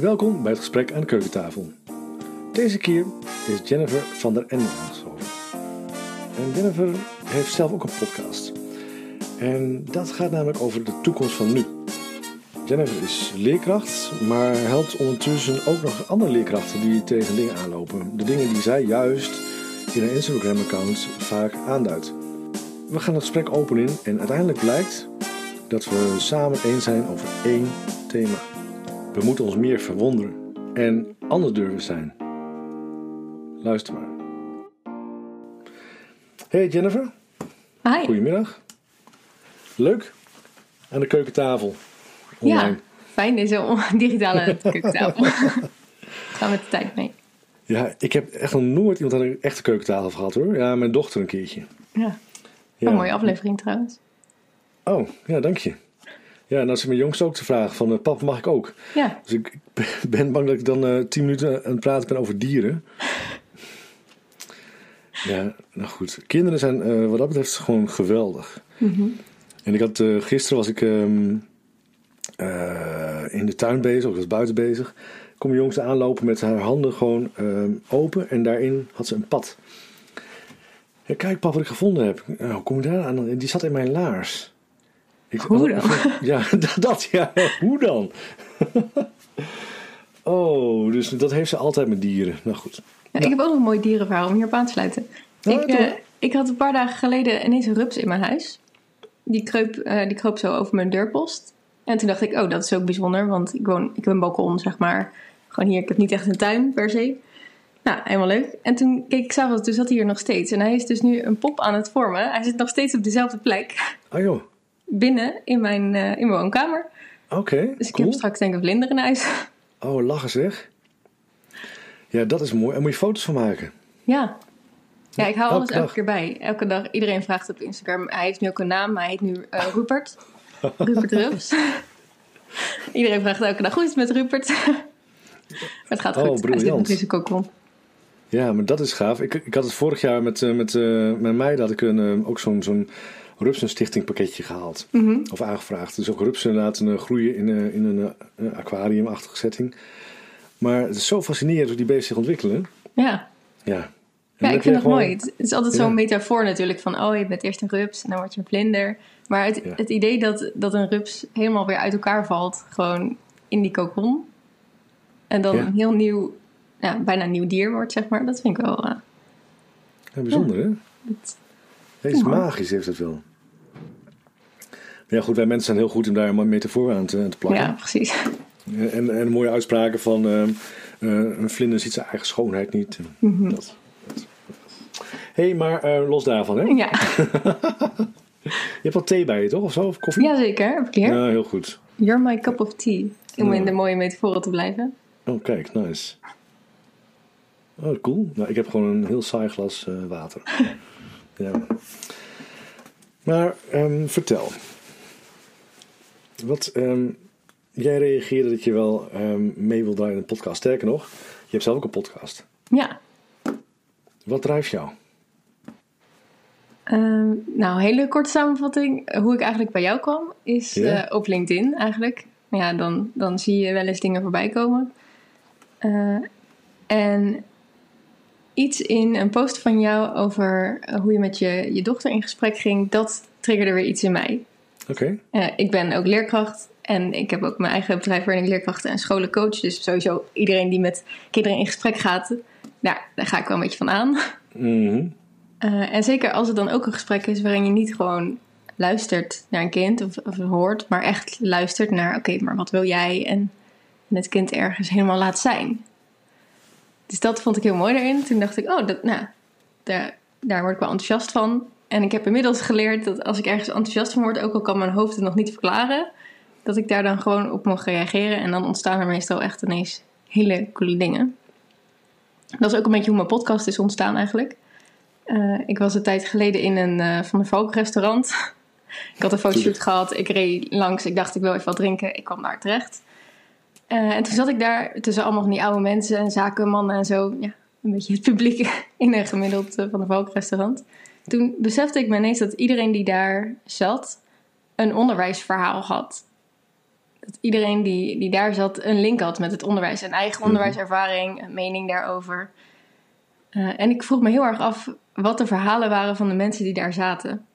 Welkom bij het gesprek aan de keukentafel. Deze keer is Jennifer van der Ende aangeschoven. En Jennifer heeft zelf ook een podcast. En dat gaat namelijk over de toekomst van nu. Jennifer is leerkracht, maar helpt ondertussen ook nog andere leerkrachten die tegen dingen aanlopen. De dingen die zij juist in haar Instagram-account vaak aanduidt. We gaan het gesprek open in en uiteindelijk blijkt dat we samen eens zijn over één thema. We moeten ons meer verwonderen en anders durven zijn. Luister maar. Hey Jennifer, Hi. goedemiddag. Leuk aan de keukentafel. Online. Ja, fijn deze on- digitale keukentafel. Gaan met de tijd mee. Ja, ik heb echt nog nooit iemand aan een echte keukentafel gehad hoor. Ja, mijn dochter een keertje. Ja. Ja. Een mooie aflevering trouwens. Oh, ja, dank je. Ja, en als ik mijn jongste ook te vragen van, eh, papa mag ik ook? Ja, Dus ik ik ben bang dat ik dan eh, tien minuten aan het praten ben over dieren. Ja, nou goed. Kinderen zijn eh, wat dat betreft gewoon geweldig. En ik had, gisteren was ik ehm, eh, in de tuin bezig, of was buiten bezig. Kom mijn jongste aanlopen met haar handen gewoon ehm, open en daarin had ze een pad. Ja, kijk pap wat ik gevonden heb. Nou, hoe kom je daar aan? Die zat in mijn laars. Ik, Hoe dan? Ja, dat, ja. Hoe dan? oh, dus dat heeft ze altijd met dieren. Nou goed. Ja, ik heb ook nog een mooi dierenverhaal om hierop aan te sluiten. Ja, ik, eh, ik had een paar dagen geleden ineens een rups in mijn huis. Die kroop, eh, die kroop zo over mijn deurpost. En toen dacht ik, oh, dat is ook bijzonder. Want ik, woon, ik heb een balkon, zeg maar. Gewoon hier, ik heb niet echt een tuin per se. Nou, helemaal leuk. En toen keek ik s'avonds, toen zat hij hier nog steeds. En hij is dus nu een pop aan het vormen. Hij zit nog steeds op dezelfde plek. Ah joh. Binnen in mijn, eh, in mijn woonkamer. Oké, Dus ik cool. heb straks denk ik een vlinder in huis. Oh, lachen zeg. Ja, dat is mooi. En moet je foto's van maken. Ja. Ja, ik hou Elke alles elke keer bij. Elke dag, iedereen vraagt op Instagram. Hij heeft nu ook een naam, maar hij heet nu eh, Rupert. Rupert Rups. iedereen vraagt elke dag, hoe is het met Rupert? maar het gaat Oh, goed. Hij zit briljant. in zijn kokon. Ja, maar dat is gaaf. Ik, ik had het vorig jaar met, eh, met eh, mijn meiden had ik een, ook zo'n zo'n Rupsen-stichting pakketje gehaald. Mhm. Of aangevraagd. Dus ook rupsen laten eh, groeien in, eh, in een eh, aquariumachtige setting. Maar het is zo fascinerend hoe die beesten zich ontwikkelen. Ja, Ja. En ja ik vind het mooi. gewoon- Het het is altijd Ja. zo'n metafoor natuurlijk van... oh, je bent eerst een rups en dan word je een vlinder. Maar het, Ja. het idee dat, dat een rups helemaal weer uit elkaar valt... gewoon in die kokon... en dan Ja. een heel nieuw, ja, bijna een nieuw dier wordt, zeg maar... dat vind ik wel... Ja, bijzonder, hè? dat- Het is magisch, heeft het wel. Maar ja, goed, wij mensen zijn heel goed om daar een metafoor aan te, aan te plakken. ja, precies. En, en mooie uitspraken van eh, een vlinder ziet zijn eigen schoonheid niet. Mhm. Dat. Hé, hey, maar eh, los daarvan, hè? Ja, Je hebt wel thee bij je, toch? Of zo? Of koffie? Jazeker, heb ik hier. Ja, heel goed. You're my cup of tea. Om in de mooie metaforen te blijven. Oh, kijk, nice. Oh, cool. Nou, ik heb gewoon een heel saai glas water. ja. Maar, ehm, vertel. Wat, ehm, jij reageerde dat je wel ehm, mee wil draaien in een podcast. Sterker nog, je hebt zelf ook een podcast. Ja. Wat drijft jou? Nou, hele korte samenvatting. Hoe ik eigenlijk bij jou kwam, is Ja. eh, op LinkedIn eigenlijk. Ja, dan, dan zie je wel eens dingen voorbij komen. Eh, en iets in een post van jou over eh, hoe je met je, je dochter in gesprek ging, dat triggerde weer iets in mij. Oké. Eh, ik ben ook leerkracht en ik heb ook mijn eigen bedrijf waarin ik leerkrachten en scholen coach. Dus sowieso iedereen die met kinderen in gesprek gaat, nou, daar ga ik wel een beetje van aan. Mhm. Eh, en zeker als het dan ook een gesprek is waarin je niet gewoon luistert naar een kind of, of hoort, maar echt luistert naar: oké, maar wat wil jij? En, en het kind ergens helemaal laat zijn. Dus dat vond ik heel mooi daarin. Toen dacht ik: oh, dat, nou, daar, daar word ik wel enthousiast van. En ik heb inmiddels geleerd dat als ik ergens enthousiast van word, ook al kan mijn hoofd het nog niet verklaren, dat ik daar dan gewoon op mag reageren. En dan ontstaan er meestal echt ineens hele coole dingen. Dat is ook een beetje hoe mijn podcast is ontstaan eigenlijk. Eh, ik was een tijd geleden in een eh, Van der Valk restaurant. ik had een fotoshoot gehad. Ik reed langs. Ik dacht, ik wil even wat drinken. Ik kwam daar terecht. Eh, en toen zat ik daar tussen allemaal van die oude mensen en zakenmannen en zo. Ja, een beetje het publiek in een gemiddeld eh, Van der Valk restaurant. Toen besefte ik me ineens dat iedereen die daar zat een onderwijsverhaal had. dat iedereen die, die daar zat een link had met het onderwijs. Een eigen onderwijservaring, een mening daarover. Eh, en ik vroeg me heel erg af wat de verhalen waren van de mensen die daar zaten.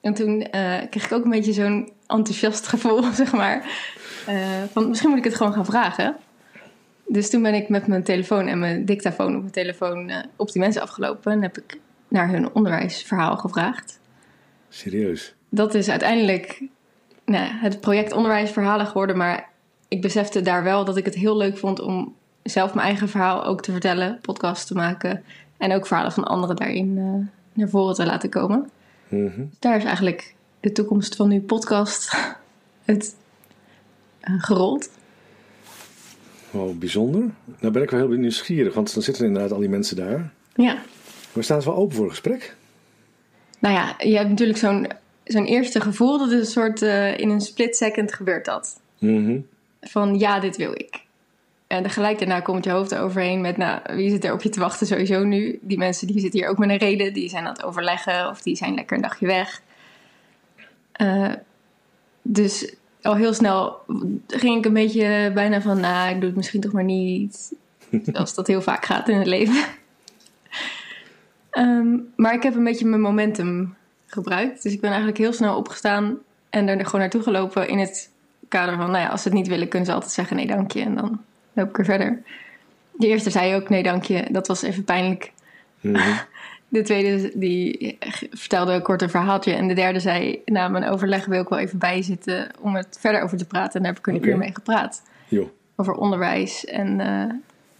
En toen kreeg ik ook een beetje zo'n enthousiast gevoel, zeg maar. Van misschien moet ik het gewoon gaan vragen. Dus toen ben ik met mijn telefoon en mijn dictafoon op mijn telefoon op die mensen afgelopen. En heb ik naar hun onderwijsverhaal gevraagd. Serieus? Dat is uiteindelijk nou, het project onderwijsverhalen geworden. Maar ik besefte daar wel dat ik het heel leuk vond om zelf mijn eigen verhaal ook te vertellen, podcast te maken. En ook verhalen van anderen daarin uh, naar voren te laten komen. Mm Daar is eigenlijk de toekomst van nu podcast het gerold. Oh, bijzonder. Nou ben ik wel heel nieuwsgierig, want dan zitten inderdaad al die mensen daar. Ja. Maar staan ze wel open voor een gesprek? Nou ja, je hebt natuurlijk zo'n zo'n eerste gevoel. Dat is een soort, uh, in een split second gebeurt dat. Mm Van ja, dit wil ik. En gelijk daarna komt je hoofd overheen met, nou, wie zit er op je te wachten sowieso nu? Die mensen die zitten hier ook met een reden, die zijn aan het overleggen of die zijn lekker een dagje weg. Uh, dus al heel snel ging ik een beetje bijna van, nou, ik doe het misschien toch maar niet. Als dat heel vaak gaat in het leven. um, maar ik heb een beetje mijn momentum gebruikt. Dus ik ben eigenlijk heel snel opgestaan en er gewoon naartoe gelopen in het kader van, nou ja, als ze het niet willen, kunnen ze altijd zeggen nee, dank je. En dan loop ik er verder. De eerste zei ook nee, dank je. Dat was even pijnlijk. Mhm. De tweede die vertelde een kort een verhaaltje. En de derde zei, na mijn overleg wil ik wel even bijzitten om het verder over te praten. En daar heb ik een okay. uur mee gepraat. Jo. Over onderwijs. En uh,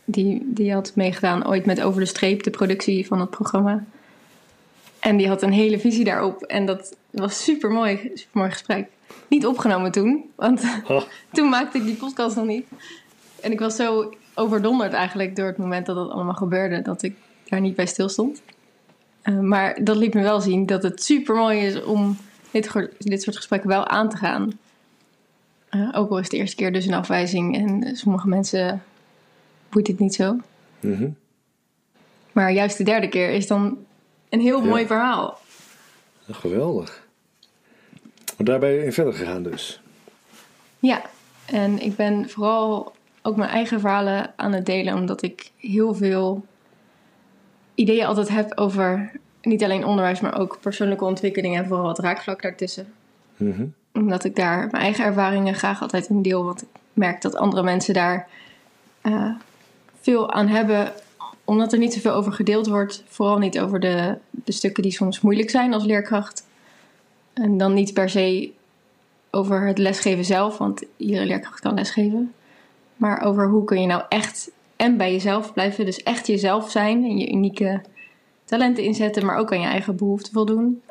die, die had meegedaan ooit met Over de Streep, de productie van het programma. En die had een hele visie daarop. En dat was super mooi, super mooi gesprek. Niet opgenomen toen, want oh. toen maakte ik die podcast nog niet. En ik was zo overdonderd eigenlijk door het moment dat het allemaal gebeurde, dat ik daar niet bij stilstond. Uh, maar dat liet me wel zien dat het super mooi is om dit, dit soort gesprekken wel aan te gaan. Uh, ook al is het de eerste keer dus een afwijzing en sommige mensen boeit het niet zo. Mm -hmm. Maar juist de derde keer is dan een heel mooi verhaal. geweldig. Maar daar ben je in verder gegaan dus? Ja, en ik ben vooral ook mijn eigen verhalen aan het delen, omdat ik heel veel ideeën altijd heb over niet alleen onderwijs, maar ook persoonlijke ontwikkeling en vooral wat raakvlak daartussen. Mm -hmm. Omdat ik daar mijn eigen ervaringen graag altijd in deel, want ik merk dat andere mensen daar uh, veel aan hebben omdat er niet zoveel over gedeeld wordt, vooral niet over de, de stukken die soms moeilijk zijn als leerkracht. En dan niet per se over het lesgeven zelf, want iedere leerkracht kan lesgeven. Maar over hoe kun je nou echt en bij jezelf blijven, dus echt jezelf zijn en je unieke talenten inzetten, maar ook aan je eigen behoeften voldoen.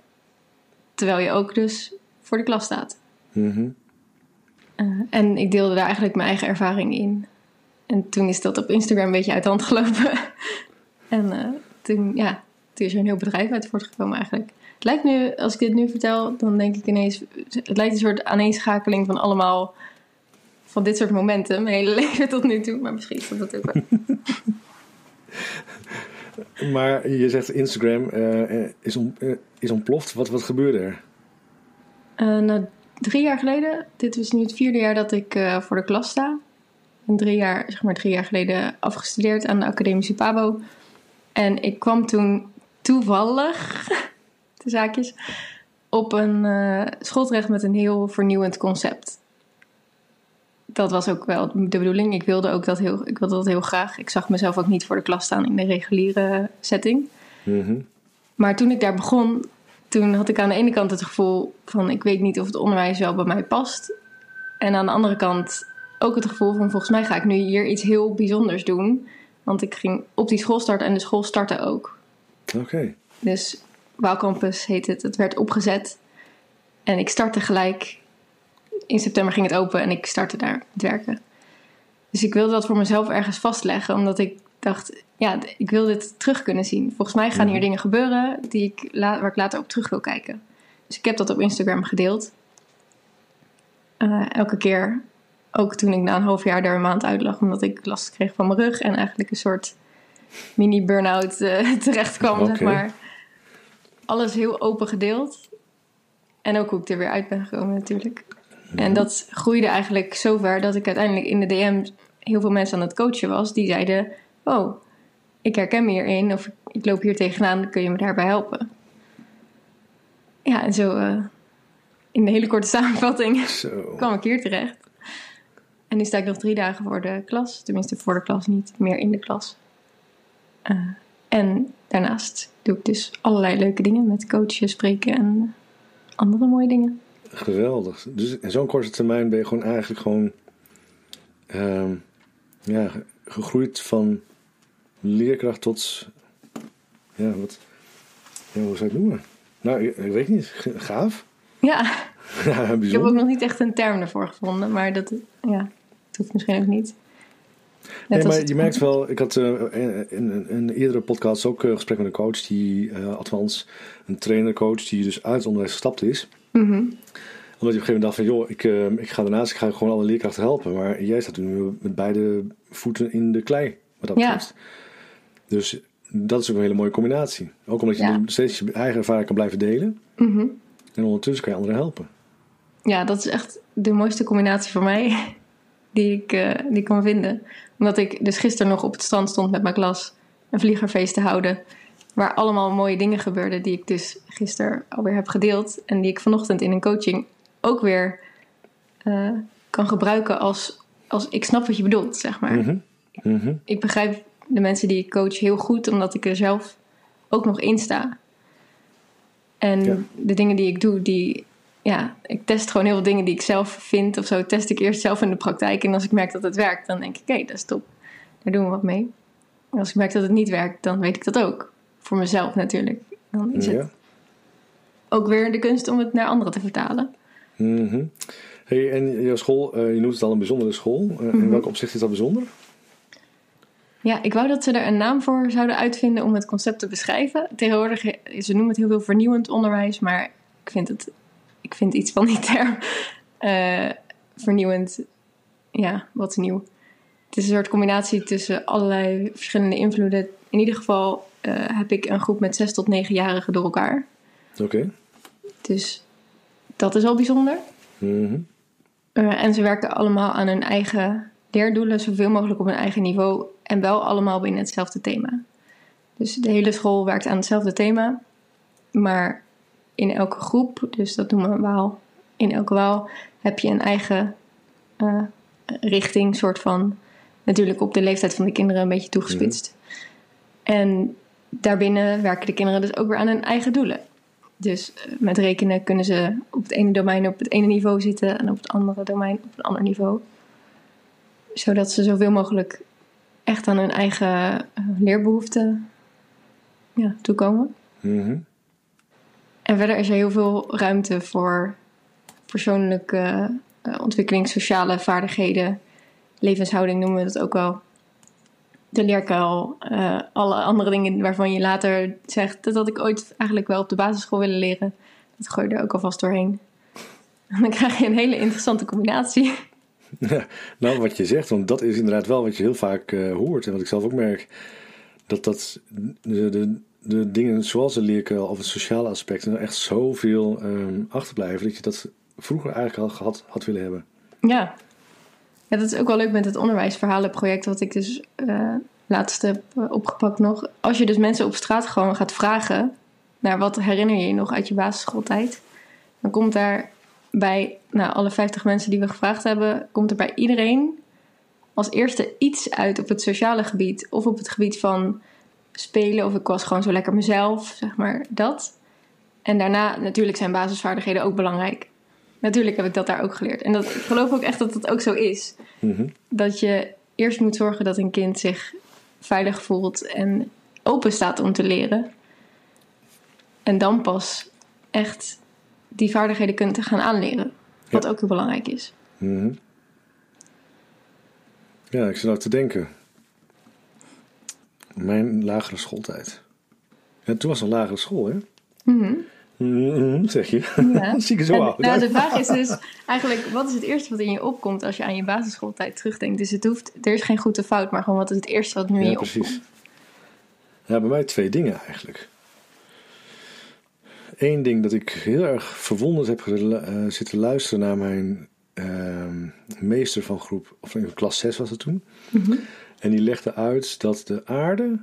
Terwijl je ook dus voor de klas staat. Mm uh, en ik deelde daar eigenlijk mijn eigen ervaring in. En toen is dat op Instagram een beetje uit de hand gelopen. en uh, toen, ja, toen is er een heel bedrijf uit voortgekomen eigenlijk. Het lijkt nu, als ik dit nu vertel, dan denk ik ineens... Het lijkt een soort aaneenschakeling van allemaal... van dit soort momenten, mijn hele leven tot nu toe. Maar misschien is dat ook wel. maar je zegt Instagram uh, is, on, uh, is ontploft. Wat, wat gebeurde er? nou, drie jaar geleden. Dit is nu het vierde jaar dat ik voor de klas sta drie jaar, zeg maar drie jaar geleden afgestudeerd aan de academische Pabo. En ik kwam toen toevallig, de zaakjes, op een uh, school terecht met een heel vernieuwend concept. Dat was ook wel de bedoeling. Ik wilde ook dat heel, ik wilde dat heel graag. Ik zag mezelf ook niet voor de klas staan in de reguliere setting. Mm Maar toen ik daar begon, toen had ik aan de ene kant het gevoel van ik weet niet of het onderwijs wel bij mij past. En aan de andere kant ook het gevoel van volgens mij ga ik nu hier iets heel bijzonders doen. Want ik ging op die school starten en de school startte ook. Oké. Dus Waalcampus heet het. Het werd opgezet. En ik startte gelijk. In september ging het open en ik startte daar het werken. Dus ik wilde dat voor mezelf ergens vastleggen. Omdat ik dacht, ja, ik wil dit terug kunnen zien. Volgens mij gaan hier mhm. dingen gebeuren die ik waar ik later op terug wil kijken. Dus ik heb dat op Instagram gedeeld. Uh, elke keer ook toen ik na een half jaar daar een maand uit lag, omdat ik last kreeg van mijn rug en eigenlijk een soort mini burn-out uh, terecht kwam, zeg maar. Alles heel open gedeeld. En ook hoe ik er weer uit ben gekomen, natuurlijk. En dat groeide eigenlijk zover dat ik uiteindelijk in de DM heel veel mensen aan het coachen was. Die zeiden, oh, ik herken me hierin of ik loop hier tegenaan, kun je me daarbij helpen? Ja, en zo uh, in de hele korte samenvatting Zo. kwam ik hier terecht. En nu sta ik nog drie dagen voor de klas. Tenminste, voor de klas niet, meer in de klas. Uh, en daarnaast doe ik dus allerlei leuke dingen met coachen, spreken en andere mooie dingen. Geweldig. Dus in zo'n korte termijn ben je gewoon eigenlijk gewoon uh, ja, gegroeid van leerkracht tot ja, wat ja, hoe zou ik het noemen? Nou, ik, ik weet niet. Gaaf. Ja. Ik heb ook nog niet echt een term ervoor gevonden, maar dat, ja, dat hoeft misschien ook niet. Net nee, maar je merkt wel, ik had uh, in, in, een eerdere podcast ook een gesprek met een coach, die, uh, althans een trainercoach, die dus uit het onderwijs gestapt is. Mm -hmm. Omdat je op een gegeven moment dacht van, joh, ik, uh, ik ga daarnaast, ik ga gewoon alle leerkrachten helpen. Maar jij staat nu met beide voeten in de klei, wat dat betreft. Ja. Dus dat is ook een hele mooie combinatie. Ook omdat je ja. steeds je eigen ervaring kan blijven delen. Mm -hmm. En ondertussen kan je anderen helpen. Ja, dat is echt de mooiste combinatie voor mij die ik, uh, die ik kan vinden. Omdat ik dus gisteren nog op het strand stond met mijn klas een vliegerfeest te houden. Waar allemaal mooie dingen gebeurden die ik dus gisteren alweer heb gedeeld. En die ik vanochtend in een coaching ook weer uh, kan gebruiken als, als ik snap wat je bedoelt, zeg maar. Mm -hmm. Mm -hmm. Ik begrijp de mensen die ik coach heel goed, omdat ik er zelf ook nog in sta. En ja. de dingen die ik doe, die, ja, ik test gewoon heel veel dingen die ik zelf vind of zo. Test ik eerst zelf in de praktijk. En als ik merk dat het werkt, dan denk ik, hé, hey, dat is top. Daar doen we wat mee. En als ik merk dat het niet werkt, dan weet ik dat ook. Voor mezelf natuurlijk. Dan is ja. het ook weer de kunst om het naar anderen te vertalen. Mm -hmm. hey, en jouw school, uh, je noemt het al een bijzondere school. Uh, mm -hmm. In welk opzicht is dat bijzonder? Ja, ik wou dat ze er een naam voor zouden uitvinden om het concept te beschrijven. Tegenwoordig, ze noemen het heel veel vernieuwend onderwijs, maar ik vind, het, ik vind iets van die term uh, vernieuwend, ja, wat nieuw. Het is een soort combinatie tussen allerlei verschillende invloeden. In ieder geval heb ik een groep met 6 tot 9-jarigen door elkaar. Oké. Okay. Dus dat is al bijzonder. Mm -hmm. uh, en ze werken allemaal aan hun eigen leerdoelen, zoveel mogelijk op hun eigen niveau. En wel allemaal binnen hetzelfde thema. Dus de hele school werkt aan hetzelfde thema. Maar in elke groep, dus dat noemen we waal. In elke waal heb je een eigen uh, richting, soort van. Natuurlijk op de leeftijd van de kinderen een beetje toegespitst. Mm. En daarbinnen werken de kinderen dus ook weer aan hun eigen doelen. Dus uh, met rekenen kunnen ze op het ene domein op het ene niveau zitten en op het andere domein op een ander niveau. Zodat ze zoveel mogelijk echt aan hun eigen uh, leerbehoeften ja, toekomen. Mm -hmm. En verder is er heel veel ruimte voor persoonlijke uh, ontwikkeling, sociale vaardigheden, levenshouding noemen we dat ook wel. De leerkuil, uh, alle andere dingen waarvan je later zegt, dat had ik ooit eigenlijk wel op de basisschool willen leren. Dat gooi je er ook alvast doorheen. En dan krijg je een hele interessante combinatie. Ja, nou, wat je zegt, want dat is inderdaad wel wat je heel vaak uh, hoort. En wat ik zelf ook merk, dat dat de, de, de dingen zoals de leerkuil of het sociale aspect er echt zoveel um, achterblijven, dat je dat vroeger eigenlijk al gehad had willen hebben. Ja. Ja, dat is ook wel leuk met het onderwijsverhalenproject, wat ik dus uh, laatst heb opgepakt nog. Als je dus mensen op straat gewoon gaat vragen naar wat herinner je je nog uit je basisschooltijd, dan komt daar bij nou, alle 50 mensen die we gevraagd hebben, komt er bij iedereen als eerste iets uit op het sociale gebied of op het gebied van spelen of ik was gewoon zo lekker mezelf, zeg maar dat. En daarna natuurlijk zijn basisvaardigheden ook belangrijk. Natuurlijk heb ik dat daar ook geleerd. En dat, ik geloof ook echt dat dat ook zo is. Mm -hmm. Dat je eerst moet zorgen dat een kind zich veilig voelt en open staat om te leren. En dan pas echt die vaardigheden kunt gaan aanleren. Wat ja. ook heel belangrijk is. Mm -hmm. Ja, ik zit nou te denken. Mijn lagere schooltijd. En toen was een lagere school, hè? Mm -hmm. Mm -hmm, zeg je? Ja. Zie ik zo en, oud nou, De vraag is dus eigenlijk, wat is het eerste wat in je opkomt als je aan je basisschooltijd terugdenkt? Dus het hoeft, er is geen goed of fout, maar gewoon wat is het eerste wat nu ja, in je precies. opkomt? Ja, bij mij twee dingen eigenlijk. Eén ding dat ik heel erg verwonderd heb uh, zitten luisteren naar mijn ehm, meester van groep, of in klas 6 was het toen. Mhm. En die legde uit dat de aarde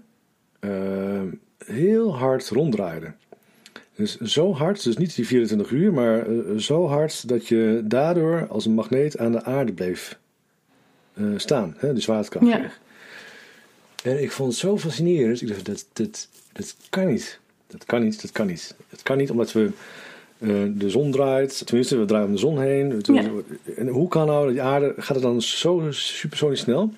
ehm, heel hard ronddraaide. Dus zo hard, dus niet die 24 uur, maar eh, zo hard dat je daardoor als een magneet aan de aarde bleef eh, staan. Hè, de zwaartekracht Ja. En ik vond het zo fascinerend. Ik dacht, dat, dat, dat kan niet. Dat kan niet, dat kan niet. Het kan niet omdat we eh, de zon draait. Tenminste, we draaien om de zon heen. Ja. En hoe kan nou, die aarde, gaat het dan zo supersonisch snel?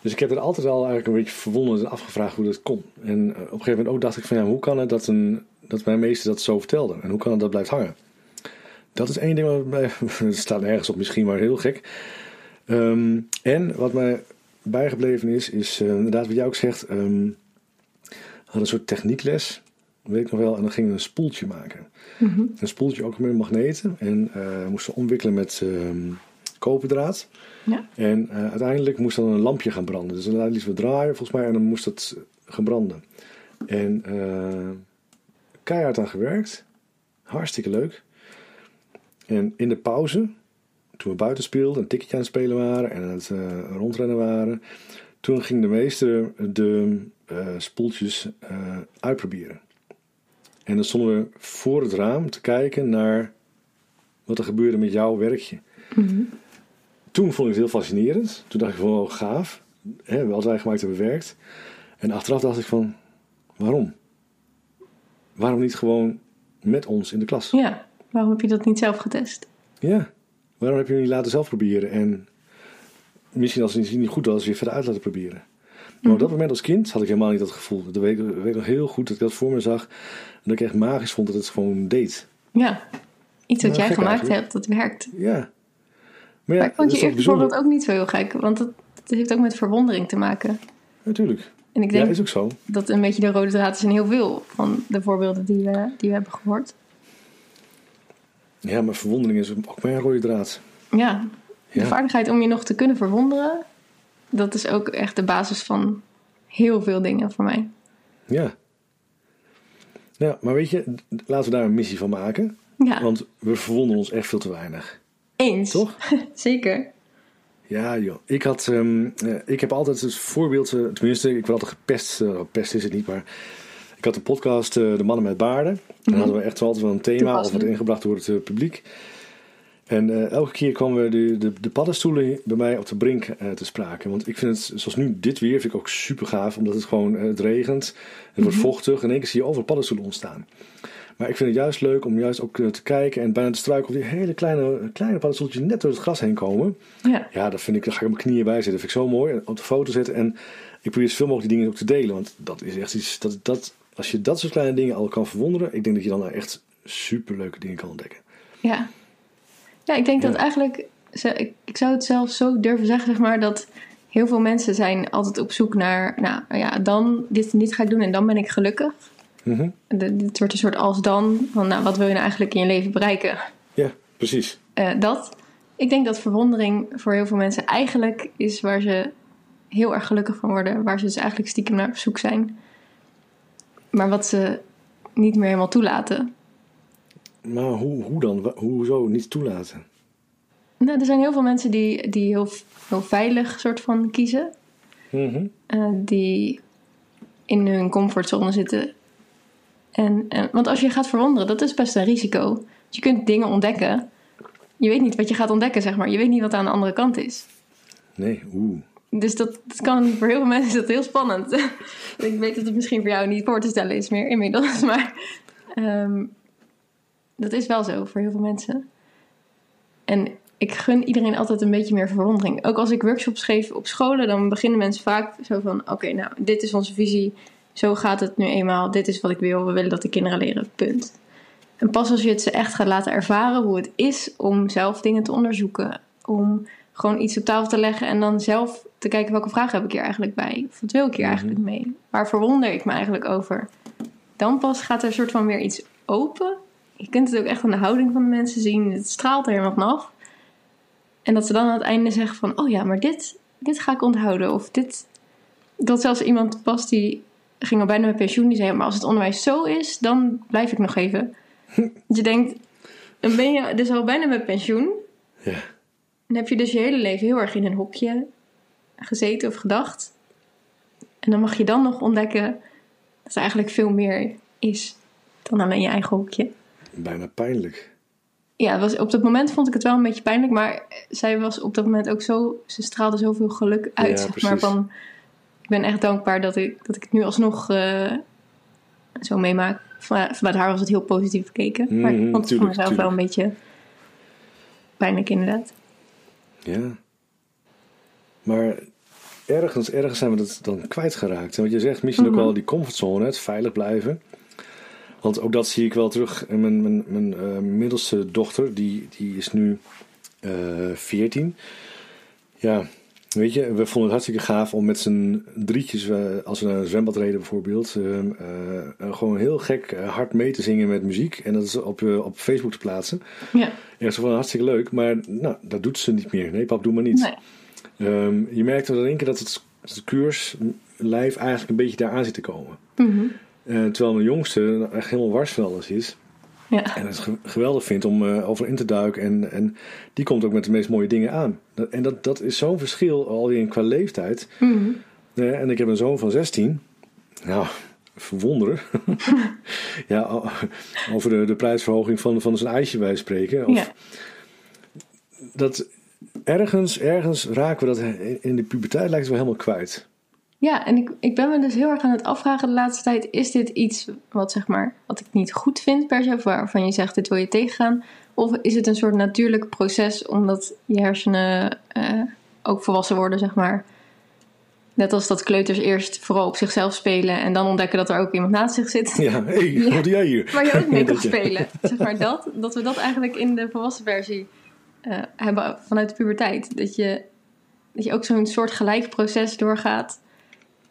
Dus ik heb er altijd al eigenlijk een beetje verwonderd en afgevraagd hoe dat kon. En eh, op een gegeven moment ook dacht ik van ja, hoe kan het dat, een, dat mijn meester dat zo vertelde? En hoe kan het dat blijft hangen? Dat is één ding wat mij, het staat nergens op misschien, maar heel gek. Ehm, en wat mij bijgebleven is, is eh, inderdaad wat jij ook zegt. ehm had een soort techniekles, weet ik nog wel, en dan gingen we een spoeltje maken. Mhm. Een spoeltje ook met magneten en eh moesten omwikkelen met ehm koperdraad. Ja. En eh, uiteindelijk moest dan een lampje gaan branden. Dus dan lieten we draaien volgens mij en dan moest dat gaan branden. En keihard aan gewerkt. Hartstikke leuk. En in de pauze, toen we buiten speelden, een tikketje aan het spelen waren en aan het eh, rondrennen waren, toen ging de meester de eh, spoeltjes eh, uitproberen. En dan stonden we voor het raam te kijken naar wat er gebeurde met jouw werkje. Mhm. Toen vond ik het heel fascinerend. Toen dacht ik van, oh, gaaf. Hè, wat wij gemaakt hebben werkt. En achteraf dacht ik van, waarom? Waarom niet gewoon met ons in de klas? Ja, waarom heb je dat niet zelf getest? Ja. Waarom heb je hem niet laten zelf proberen? En misschien als het niet goed was, weer verder uit laten proberen. Maar op dat moment als kind had ik helemaal niet dat gevoel. Dat weet, ik weet ik nog heel goed dat ik dat voor me zag. En dat ik echt magisch vond dat het gewoon deed. Ja, iets wat jij gemaakt eigenlijk. hebt, dat werkt. Ja. Maar ja, maar ik vond dat je eerste voorbeeld ook niet zo heel gek, want het, het heeft ook met verwondering te maken. Natuurlijk. En ik Ja, denk is ook zo. dat een beetje de rode draad is in heel veel van de voorbeelden die we, die we hebben gehoord. Ja, maar verwondering is ook mijn rode draad. Ja, de Ja. vaardigheid om je nog te kunnen verwonderen, dat is ook echt de basis van heel veel dingen voor mij. Ja. Ja, maar weet je, laten we daar een missie van maken. Ja, Want we verwonderen ons echt veel te weinig. eens. Toch? Zeker. Ja, joh. Ik, had, ehm, eh, ik heb altijd het voorbeeld, eh, tenminste, ik word altijd gepest. eh, pest is het niet, maar ik had de podcast De Mannen met Baarden. En dan hadden we echt wel altijd wel een thema of wat ingebracht door het publiek. En elke keer kwamen we de, de, de paddenstoelen bij mij op de brink te sprake. Want ik vind het, zoals nu dit weer, vind ik ook super gaaf. Omdat het gewoon, het regent, het wordt vochtig. En in één keer zie je overal paddenstoelen ontstaan. Maar ik vind het juist leuk om juist ook eh, te kijken en bijna te struiken op die hele kleine, kleine paddenstoeltjes net door het gras heen komen. Ja, Ja, dat vind ik, daar ga ik op mijn knieën bij zitten. Dat vind ik zo mooi. Op de foto zetten. En ik probeer zoveel mogelijk die dingen ook te delen. Want dat is echt iets. Dat, dat, als je dat soort kleine dingen al kan verwonderen. Ik denk dat je dan echt superleuke dingen kan ontdekken. ja. Ja, ik denk Ja. dat eigenlijk, ik, ik zou het zelf zo durven zeggen, zeg maar, dat heel veel mensen zijn altijd op zoek naar, nou ja, dan, dit dit ga ik doen en dan ben ik gelukkig. De, dit wordt een soort als dan, van nou, wat wil je nou eigenlijk in je leven bereiken? Ja, precies. Eh, dat. Ik denk dat verwondering voor heel veel mensen eigenlijk is waar ze heel erg gelukkig van worden. Waar ze dus eigenlijk stiekem naar op zoek zijn. Maar wat ze niet meer helemaal toelaten. Maar hoe, hoe dan? Hoezo niet toelaten? Nou, er zijn heel veel mensen die, die heel, heel veilig soort van kiezen. Mhm. eh, die in hun comfortzone zitten. En, en, want als je gaat verwonderen, dat is best een risico. Je kunt dingen ontdekken. Je weet niet wat je gaat ontdekken, zeg maar. Je weet niet wat aan de andere kant is. Nee, oeh. Dus dat, dat kan voor heel veel mensen is dat heel spannend. ik weet dat het misschien voor jou niet voor te stellen is meer inmiddels. Maar ehm, dat is wel zo voor heel veel mensen. En ik gun iedereen altijd een beetje meer verwondering. Ook als ik workshops geef op scholen, dan beginnen mensen vaak zo van: Oké, nou, dit is onze visie. Zo gaat het nu eenmaal. Dit is wat ik wil. We willen dat de kinderen leren. Punt. En pas als je het ze echt gaat laten ervaren hoe het is om zelf dingen te onderzoeken. Om gewoon iets op tafel te leggen en dan zelf te kijken welke vragen heb ik hier eigenlijk bij. Of wat wil ik hier Mhm. eigenlijk mee? Waar verwonder ik me eigenlijk over? Dan pas gaat er een soort van weer iets open. Je kunt het ook echt aan de houding van de mensen zien. Het straalt er helemaal vanaf. En dat ze dan aan het einde zeggen van... Oh ja, maar dit, dit ga ik onthouden. Of dit... Dat zelfs iemand pas die ging al bijna met pensioen. Die zei, maar als het onderwijs zo is, dan blijf ik nog even. Je denkt, dan ben je dus al bijna met pensioen. Ja. dan heb je dus je hele leven heel erg in een hokje gezeten of gedacht. En dan mag je dan nog ontdekken dat er eigenlijk veel meer is dan alleen je eigen hokje. Bijna pijnlijk. Ja, was, op dat moment vond ik het wel een beetje pijnlijk, maar zij was op dat moment ook zo, ze straalde zoveel geluk uit. Ja, zeg maar, van, ik ben echt dankbaar dat ik, dat ik het nu alsnog eh, zo meemaak. Van, vanuit haar was het heel positief bekeken, maar ik Mhm, vond het voor tuurlijk, mezelf wel een beetje pijnlijk inderdaad. Ja. Maar ergens, ergens zijn we dat dan kwijtgeraakt. En wat je zegt, misschien ook Mhm. wel die comfortzone, het veilig blijven. Want ook dat zie ik wel terug. Mijn, mijn, mijn eh, middelste dochter, die, die is nu eh 14. Ja, weet je, we vonden het hartstikke gaaf om met z'n drietjes, als we naar een zwembad reden bijvoorbeeld, eh, eh, gewoon heel gek eh, hard mee te zingen met muziek. En dat is op, op Facebook te plaatsen. Ja, Ja, ze vonden het hartstikke leuk, maar nou, dat doet ze niet meer. Nee, pap, doe maar niet. nee. Ehm, je merkt wel in één keer dat het, het kuurslijf eigenlijk een beetje daar aan zit te komen. Mhm. Terwijl mijn jongste echt helemaal wars van alles is. Ja. En het ge- geweldig vindt om eh, overal in te duiken. En, en die komt ook met de meest mooie dingen aan. En dat, dat is zo'n verschil alweer qua leeftijd. Eh, en ik heb een zoon van 16. Nou, verwonderen. ja, over de, de prijsverhoging van, van zijn ijsje bij spreken. Of, ja. dat ergens, ergens raken we dat in de puberteit lijkt het wel helemaal kwijt. Ja, en ik, ik ben me dus heel erg aan het afvragen de laatste tijd: is dit iets wat, zeg maar, wat ik niet goed vind per se, of waarvan je zegt dit wil je tegengaan? Of is het een soort natuurlijk proces omdat je hersenen eh, ook volwassen worden, zeg maar? Net als dat kleuters eerst vooral op zichzelf spelen en dan ontdekken dat er ook iemand naast zich zit. Ja, hé, hey, wat doe jij hier? Waar je ook mee kan spelen. Zeg maar dat, dat we dat eigenlijk in de volwassen versie eh, hebben vanuit de puberteit. Dat je, dat je ook zo'n soort gelijk proces doorgaat.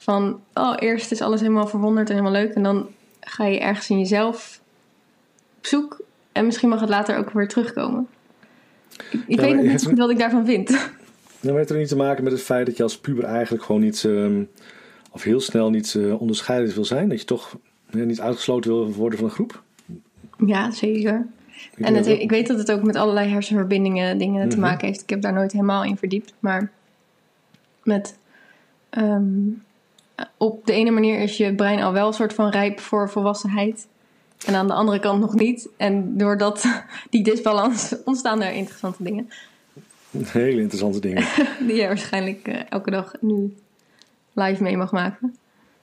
Van, oh, eerst is alles helemaal verwonderd en helemaal leuk. En dan ga je ergens in jezelf op zoek. En misschien mag het later ook weer terugkomen. Ik, ik maar weet nog niet zo hebt- goed wat ik daarvan vind. Nou, heeft er niet te maken met het feit dat je als puber eigenlijk gewoon niet, ehm, of heel snel niet eh, onderscheidend wil zijn? Dat je toch eh, niet uitgesloten wil worden van een groep? Ja, zeker. Ik En het, ik weet dat het ook met allerlei hersenverbindingen dingen te Mhm. maken heeft. Ik heb daar nooit helemaal in verdiept. Maar met. ehm, op de ene manier is je brein al wel een soort van rijp voor volwassenheid. En aan de andere kant nog niet. En doordat die disbalans ontstaan er interessante dingen. Hele interessante dingen. Die je waarschijnlijk eh, elke dag nu live mee mag maken.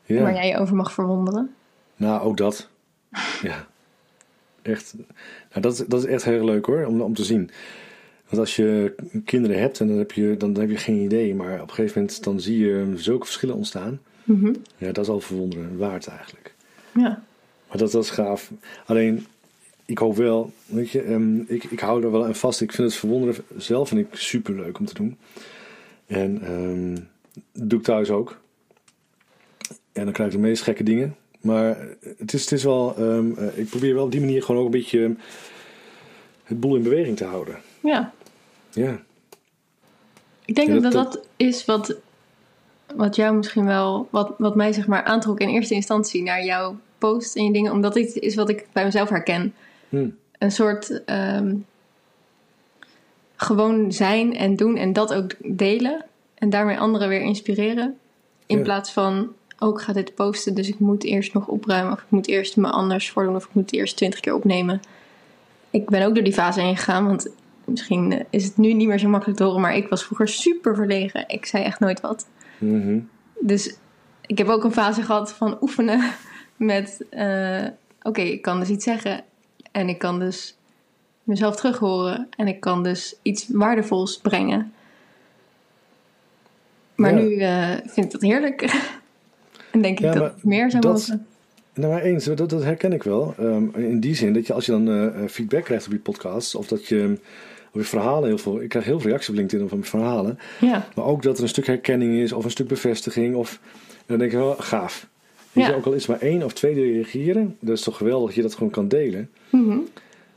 Ja. Waar jij je over mag verwonderen. Nou, ook dat. Ja. Echt. Nou, dat, is- dat is echt heel leuk hoor, om, om te zien. Want als je kinderen hebt, en dan heb, je, dan, dan heb je geen idee. Maar op een gegeven moment dan zie je zulke verschillen ontstaan. Mhm. Ja, dat is al verwonderen waard eigenlijk. Ja. Maar dat, dat is gaaf. Alleen, ik hoop wel, weet je, ehm, ik, ik hou er wel aan vast. Ik vind het verwonderen zelf vind ik super leuk om te doen. En ehm, dat doe ik thuis ook. En dan krijg ik de meest gekke dingen. Maar het is, het is wel, ehm, eh, ik probeer wel op die manier gewoon ook een beetje het boel in beweging te houden. ja. Ja, Ik denk Ja, dat dat- dat, is wat, wat jou misschien wel, wat, wat mij zeg maar aantrok in eerste instantie naar jouw post en je dingen, omdat dit is wat ik bij mezelf herken. Hm. Een soort ehm, gewoon zijn en doen en dat ook delen en daarmee anderen weer inspireren. In Ja. plaats van, oh ik ga dit posten, dus ik moet eerst nog opruimen of ik moet eerst me anders voordoen of ik moet eerst twintig keer opnemen. Ik ben ook door die fase heen gegaan, want misschien is het nu niet meer zo makkelijk te horen, maar ik was vroeger super verlegen. Ik zei echt nooit wat. Mhm. Dus ik heb ook een fase gehad van oefenen met, eh, oké, ik kan dus iets zeggen en ik kan dus mezelf terug horen en ik kan dus iets waardevols brengen. Maar Ja. nu eh, vind ik dat heerlijk. en denk ik dat meer zou dat- mogen. Nou, maar eens, dat, dat herken ik wel. Ehm, in die zin dat je als je dan eh, feedback krijgt op je podcast, of dat je op je verhalen heel veel. Ik krijg heel veel reacties op LinkedIn van mijn verhalen. Ja, Maar ook dat er een stuk herkenning is of een stuk bevestiging. Of, en dan denk ik wel, gaaf. Weet je, Ja. ook al is maar één of twee die reageren, dat is toch geweldig dat je dat gewoon kan delen. Mhm.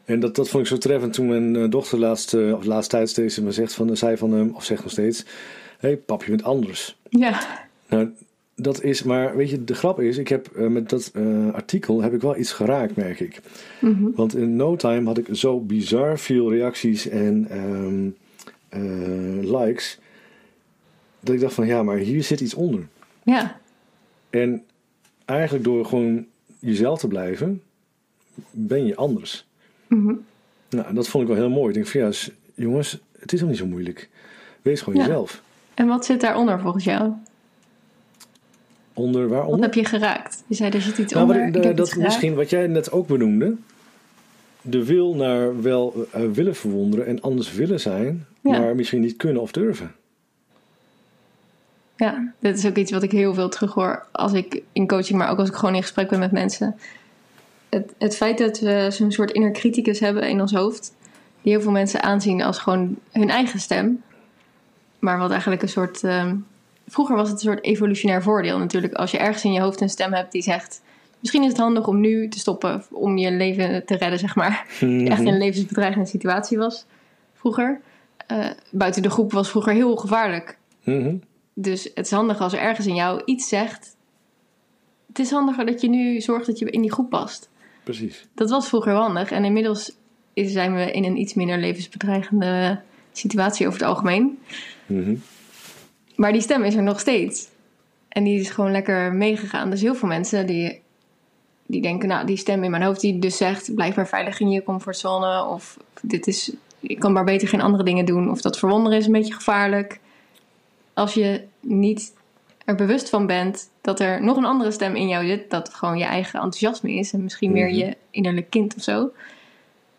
En dat, dat vond ik zo treffend toen mijn eh, dochter laatst, eh, of laatst tijd steeds me zegt van, zei van hem, of zegt nog steeds: Hé hey, pap, je bent anders. ja, Nou, dat is, maar weet je, de grap is, ik heb eh, met dat eh, artikel heb ik wel iets geraakt, merk ik. Mhm. Want in no time had ik zo bizar veel reacties en ehm, eh, likes. Dat ik dacht van ja, maar hier zit iets onder. Ja, En eigenlijk door gewoon jezelf te blijven, ben je anders. Mhm. Nou, en dat vond ik wel heel mooi. Ik denk van ja, jongens, het is nog niet zo moeilijk. Wees gewoon Ja. jezelf. En wat zit daaronder volgens jou? Onder Wat waaronder? heb je geraakt? Je zei er zit iets Nou, wat onder. ik- heb dat geraakt. misschien wat jij net ook benoemde. De wil naar wel eh, willen verwonderen en anders willen zijn, Ja. maar misschien niet kunnen of durven. Ja, dat is ook iets wat ik heel veel terughoor als ik in coaching, maar ook als ik gewoon in gesprek ben met mensen. Het, het feit dat we zo'n soort inner criticus hebben in ons hoofd, die heel veel mensen aanzien als gewoon hun eigen stem. Maar wat eigenlijk een soort. ehm, vroeger was het een soort evolutionair voordeel natuurlijk. Als je ergens in je hoofd een stem hebt die zegt. Misschien is het handig om nu te stoppen om je leven te redden, zeg maar. Echt in een levensbedreigende situatie was vroeger. Eh, buiten de groep was vroeger heel gevaarlijk. Mhm. Dus het is handig als er ergens in jou iets zegt. Het is handiger dat je nu zorgt dat je in die groep past. Precies. Dat was vroeger handig. En inmiddels zijn we in een iets minder levensbedreigende situatie over het algemeen. Mhm. Maar die stem is er nog steeds. En die is gewoon lekker meegegaan. Dus heel veel mensen die, die denken, nou, die stem in mijn hoofd die dus zegt, blijf maar veilig in je comfortzone. Of dit is, ik kan maar beter geen andere dingen doen. Of dat verwonderen is een beetje gevaarlijk. Als je niet er bewust van bent dat er nog een andere stem in jou zit, dat het gewoon je eigen enthousiasme is en misschien meer Mhm. je innerlijk kind of zo,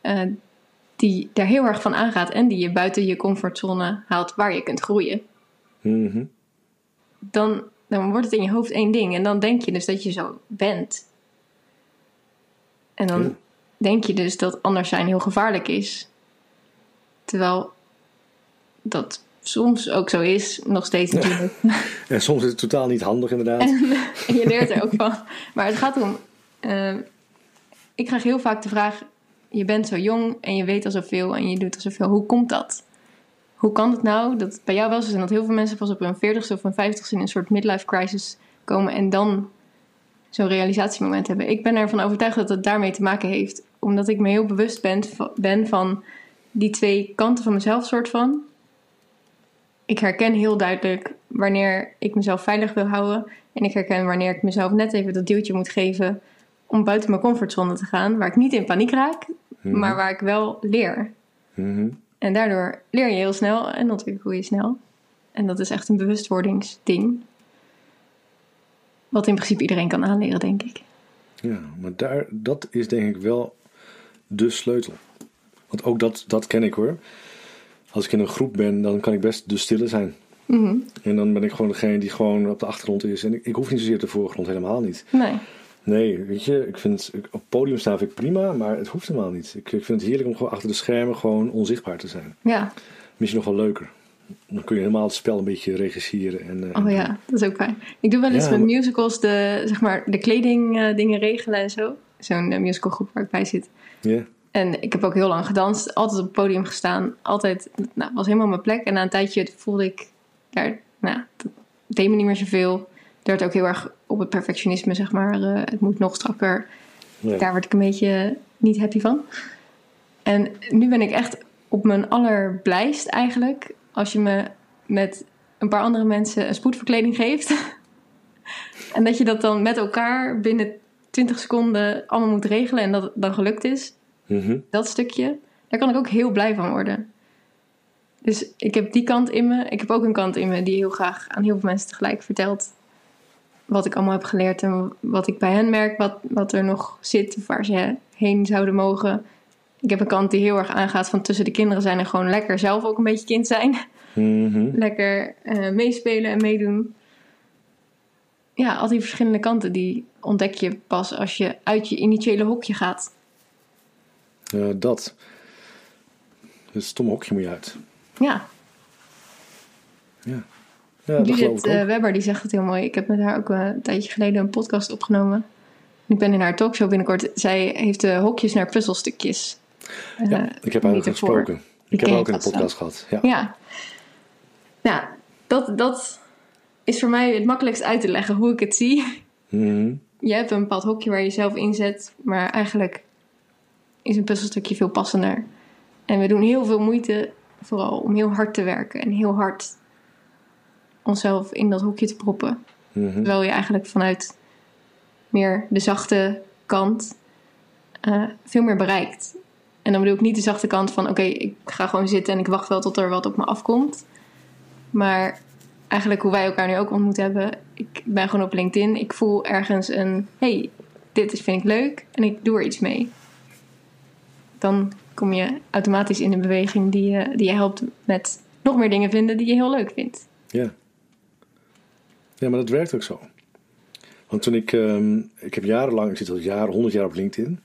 eh, die daar heel erg van aangaat en die je buiten je comfortzone haalt waar je kunt groeien Mhm. dan, dan wordt het in je hoofd één ding. En dan denk je dus dat je zo bent. En dan Ja. denk je dus dat anders zijn heel gevaarlijk is. Terwijl dat soms ook zo is, nog steeds natuurlijk. En soms is het totaal niet handig inderdaad. En je leert er ook van. Maar het gaat om. eh, ik krijg heel vaak de vraag: je bent zo jong en je weet al zoveel en je doet al zoveel. Hoe komt dat? Hoe kan het nou dat het bij jou wel zo is en dat heel veel mensen pas op hun 40ste of hun 50ste in een soort midlife crisis komen en dan zo'n realisatiemoment hebben? Ik ben ervan overtuigd dat het daarmee te maken heeft, omdat ik me heel bewust ben, ben van die twee kanten van mezelf, soort van ik herken heel duidelijk wanneer ik mezelf veilig wil houden. En ik herken wanneer ik mezelf net even dat duwtje moet geven om buiten mijn comfortzone te gaan. Waar ik niet in paniek raak, Mhm. maar waar ik wel leer. Mhm. En daardoor leer je heel snel en ontwikkel je snel. En dat is echt een bewustwordingsding. Wat in principe iedereen kan aanleren, denk ik. Ja, maar daar, dat is denk ik wel de sleutel. Want ook dat, dat ken ik hoor. Als ik in een groep ben, dan kan ik best de stille zijn. Mhm. En dan ben ik gewoon degene die gewoon op de achtergrond is. En ik, ik hoef niet zozeer op de voorgrond, helemaal niet. Nee. Nee, weet je, ik vind op het podium staan vind ik prima, maar het hoeft helemaal niet. Ik, ik vind het heerlijk om gewoon achter de schermen gewoon onzichtbaar te zijn. Ja. Misschien nog wel leuker. Dan kun je helemaal het spel een beetje regisseren. En, eh, Oh ja, dat is ook fijn. Ik doe wel eens Ja, met maar- musicals de, zeg maar, de kleding eh, dingen regelen en zo. Zo'n eh, musicalgroep waar ik bij zit. Ja, En ik heb ook heel lang gedanst, altijd op het podium gestaan. Altijd, nou, was helemaal mijn plek. En na een tijdje voelde ik, daar, nou, dat deed me niet meer zoveel. Er werd ook heel erg op het perfectionisme, zeg maar. eh, het moet nog strakker. ja. Daar word ik een beetje niet happy van. En nu ben ik echt op mijn allerblijst eigenlijk. Als je me met een paar andere mensen een spoedverkleding geeft. en dat je dat dan met elkaar binnen 20 seconden allemaal moet regelen. En dat het dan gelukt is Mhm. dat stukje, daar kan ik ook heel blij van worden. Dus ik heb die kant in me. Ik heb ook een kant in me die heel graag aan heel veel mensen tegelijk vertelt. Wat ik allemaal heb geleerd en wat ik bij hen merk, wat, wat er nog zit, of waar ze heen zouden mogen. Ik heb een kant die heel erg aangaat van tussen de kinderen zijn en gewoon lekker zelf ook een beetje kind zijn. Mhm. Lekker eh, meespelen en meedoen. Ja, al die verschillende kanten die ontdek je pas als je uit je initiële hokje gaat. Ja, dat. Het stomme hokje moet je uit. Ja, Ja, ja Judith eh, Webber die zegt het heel mooi. Ik heb met haar ook eh, een tijdje geleden een podcast opgenomen. Ik ben in haar talkshow binnenkort. Zij heeft de hokjes naar puzzelstukjes. eh, ja, ik heb haar gesproken. Ik heb ook vast podcast gehad. Ja. Ja. Ja, dat, dat is voor mij het makkelijkst uit te leggen hoe ik het zie. Mhm. Je hebt een bepaald hokje waar je zelf in zet. Maar eigenlijk is een puzzelstukje veel passender. En we doen heel veel moeite vooral om heel hard te werken en heel hard onszelf in dat hokje te proppen. Mhm. Terwijl je eigenlijk vanuit meer de zachte kant eh, veel meer bereikt. En dan bedoel ik niet de zachte kant van oké, ik ga gewoon zitten en ik wacht wel tot er wat op me afkomt. Maar eigenlijk hoe wij elkaar nu ook ontmoet hebben. Ik ben gewoon op LinkedIn. Ik voel ergens een hey, dit is, vind ik leuk en ik doe er iets mee. Dan kom je automatisch in een beweging die je, die je helpt met nog meer dingen vinden die je heel leuk vindt. Ja. Ja, maar dat werkt ook zo. Want toen ik, ehm, ik heb jarenlang, ik zit al jaren, 100 jaar op LinkedIn.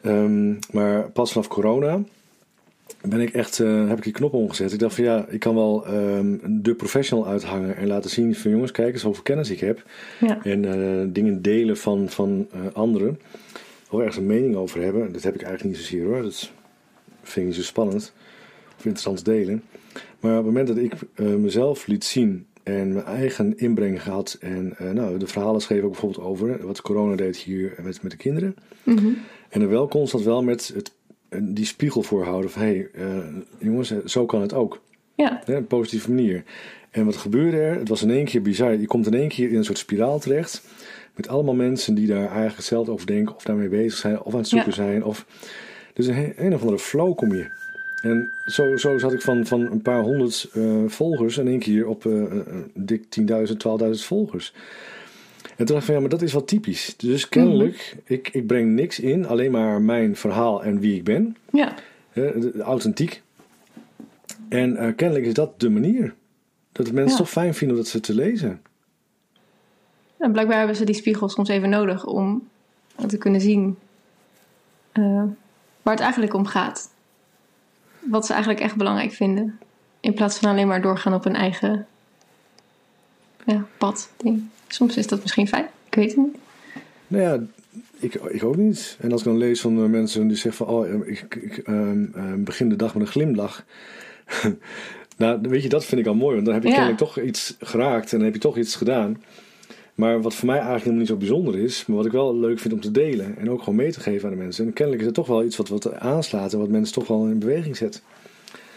Ehm, maar pas vanaf corona ben ik echt, eh, heb ik die knop omgezet. Ik dacht van ja, ik kan wel ehm, de professional uithangen en laten zien van jongens, kijk eens hoeveel kennis ik heb. Ja. En eh, dingen delen van, van eh, anderen. Of ergens een mening over hebben. Dat heb ik eigenlijk niet zozeer hoor. Dat vind ik niet zo spannend. Of interessant te delen. Maar op het moment dat ik mezelf liet zien en mijn eigen inbreng gehad. En eh, nou, de verhalen schreef ook bijvoorbeeld over wat corona deed hier met, met de kinderen. Mhm. En dan wel constant wel met het, eh, die spiegel voorhouden van hé, hey, eh, jongens, zo kan het ook. Ja, Hè, op een positieve manier. En wat gebeurde er? Het was in één keer bizar. Je komt in één keer in een soort spiraal terecht. Met allemaal mensen die daar eigenlijk hetzelfde over denken. Of daarmee bezig zijn. Of aan het zoeken Ja. zijn. Of... Dus een, een of andere flow kom je. En zo, zo zat ik van, van een paar honderd eh, volgers. in één keer op eh, dik 10.000, 12.000 volgers. En toen dacht ik van ja, maar dat is wel typisch. Dus kennelijk, ik, ik breng niks in. Alleen maar mijn verhaal en wie ik ben. ja. De- authentiek. En kennelijk is dat de manier. Dat de mensen Ja. toch fijn vinden om dat ze te lezen. En blijkbaar hebben ze die spiegel soms even nodig om te kunnen zien waar het eigenlijk om gaat. Wat ze eigenlijk echt belangrijk vinden. In plaats van alleen maar doorgaan op hun eigen ja, pad. Ding. Soms is dat misschien fijn. Ik weet het niet. Nou ja, ik, ik ook niet. En als ik dan lees van eh, mensen die zeggen van... Oh, eh, ik, ik ehm, ehm, begin de dag met een glimlach. nou, weet je, dat vind ik al mooi. Want dan heb je Ja. kennelijk toch iets geraakt. En dan heb je toch iets gedaan. Maar wat voor mij eigenlijk helemaal niet zo bijzonder is... maar wat ik wel leuk vind om te delen... en ook gewoon mee te geven aan de mensen. En kennelijk is het toch wel iets wat, wat aanslaat... en wat mensen toch wel in beweging zet.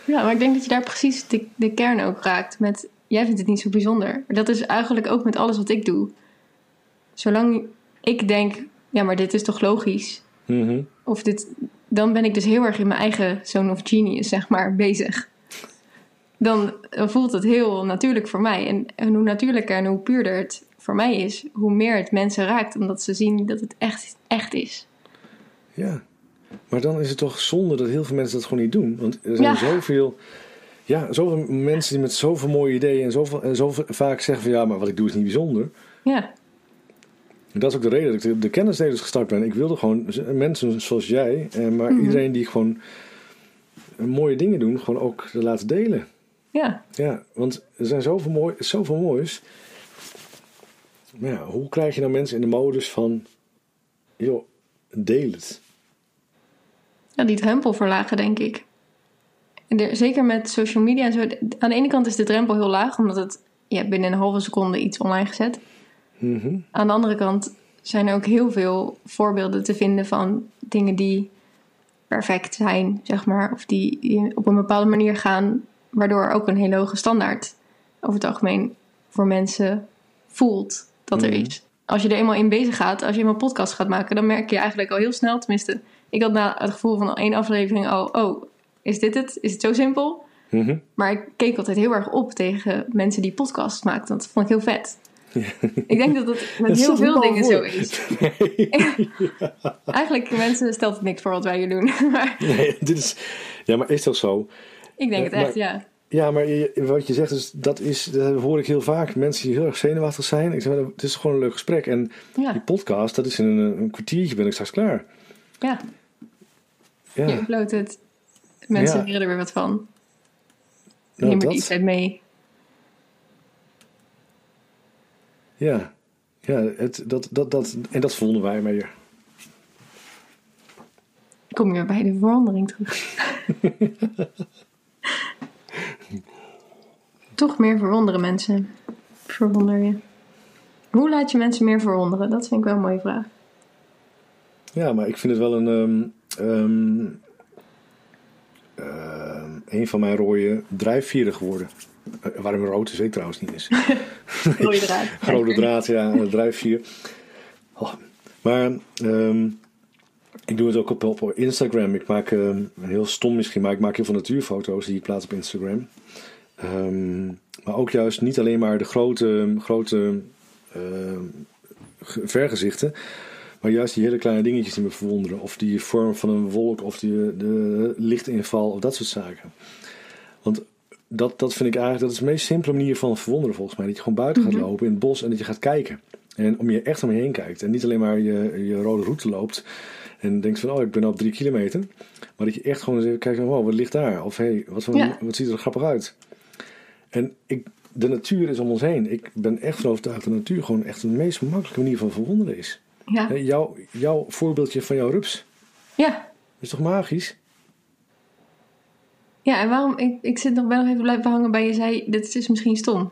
Ja, maar ik denk dat je daar precies de, de kern ook raakt. Met, jij vindt het niet zo bijzonder. Dat is eigenlijk ook met alles wat ik doe. Zolang ik denk, ja, maar dit is toch logisch? Mhm. Of dit, dan ben ik dus heel erg in mijn eigen zone of genius, zeg maar, bezig. Dan, dan voelt het heel natuurlijk voor mij. En, en hoe natuurlijker en hoe puurder het voor mij is, hoe meer het mensen raakt. Omdat ze zien dat het echt, echt is. Ja, maar dan is het toch zonde dat heel veel mensen dat gewoon niet doen. Want er zijn Ja. zoveel, ja, zoveel mensen die met zoveel mooie ideeën en zoveel, en zoveel vaak zeggen van ja, maar wat ik doe is niet bijzonder. Ja, En dat is ook de reden dat ik de, de kennisdelers gestart ben. Ik wilde gewoon mensen zoals jij, eh, maar Mhm. iedereen die gewoon mooie dingen doen, gewoon ook te laten delen. ja, Ja, want er zijn zoveel, mooi, zoveel moois. Ja, hoe krijg je nou mensen in de modus van, joh, deel het. ja die drempel verlagen, denk ik. En er- zeker met social media en zo. Aan de ene kant is de drempel heel laag, omdat het binnen een halve seconde iets online gezet. Mhm. Aan de andere kant zijn er ook heel veel voorbeelden te vinden van dingen die perfect zijn, zeg maar. Of die, die op een bepaalde manier gaan, waardoor ook een hele hoge standaard over het algemeen voor mensen voelt dat er Mhm. is. Als je er eenmaal in bezig gaat, als je eenmaal podcast gaat maken, dan merk je eigenlijk al heel snel, tenminste, ik had na het gevoel van één aflevering al, oh, is dit het? Is het zo simpel? Mhm. Maar ik keek altijd heel erg op tegen mensen die podcasts maakten. Dat vond ik heel vet. Ik denk dat het met Dat heel veel dingen voor. zo is. Eigenlijk, mensen stelt het niks voor wat wij hier doen. maar Nee, dit is. Ja, maar is toch zo? ik denk het echt, ja. Ja, maar je- wat je zegt, is, dat, is, dat hoor ik heel vaak. Mensen die heel erg zenuwachtig zijn. Ik zeg, maar, het is gewoon een leuk gesprek. En die podcast, dat is in een, een kwartiertje ben ik straks klaar. ja. je Ja, uploadt het. Mensen Ja. leren er weer wat van. nou, Neem er iets uit mee. Ja, ja het, dat, dat, dat, en dat vonden wij meer. Ik kom weer bij de verandering terug. Toch meer verwonderen mensen. Verwonder je. Hoe laat je mensen meer verwonderen? Dat vind ik wel een mooie vraag. Ja, maar ik vind het wel een, ehm, ehm, ehm, een van mijn rode drijfvieren geworden. Uh, waarom rood is, weet ik trouwens niet eens. Rode draad. Rode draad, ja, een drijfvier. Oh, maar ehm, ik doe het ook op, op Instagram. Ik maak, um, heel stom misschien, maar ik maak heel veel natuurfoto's die ik plaats op Instagram. Um, maar ook juist niet alleen maar de grote, grote vergezichten. Maar juist die hele kleine dingetjes die me verwonderen. Of die vorm van een wolk, of die, de lichtinval, of dat soort zaken. Want dat, dat vind ik eigenlijk, dat is de meest simpele manier van verwonderen volgens mij. Dat je gewoon buiten gaat lopen in het bos en dat je gaat kijken. En om je echt om je heen kijkt. En niet alleen maar je, je rode route loopt. En denkt van, oh, ik ben op drie kilometer. Maar dat je echt gewoon eens even kijkt, wow, wat ligt daar? Of hey, wat, Ja. wat ziet er grappig uit? En ik, de natuur is om ons heen. Ik ben echt van overtuigd dat de natuur gewoon echt de meest makkelijke manier van verwonderen is. Ja. Jouw, jouw voorbeeldje van jouw rups ja. is toch magisch? Ja, en waarom, ik, ik zit nog, nog even blijven hangen bij je zei, dit is misschien stom.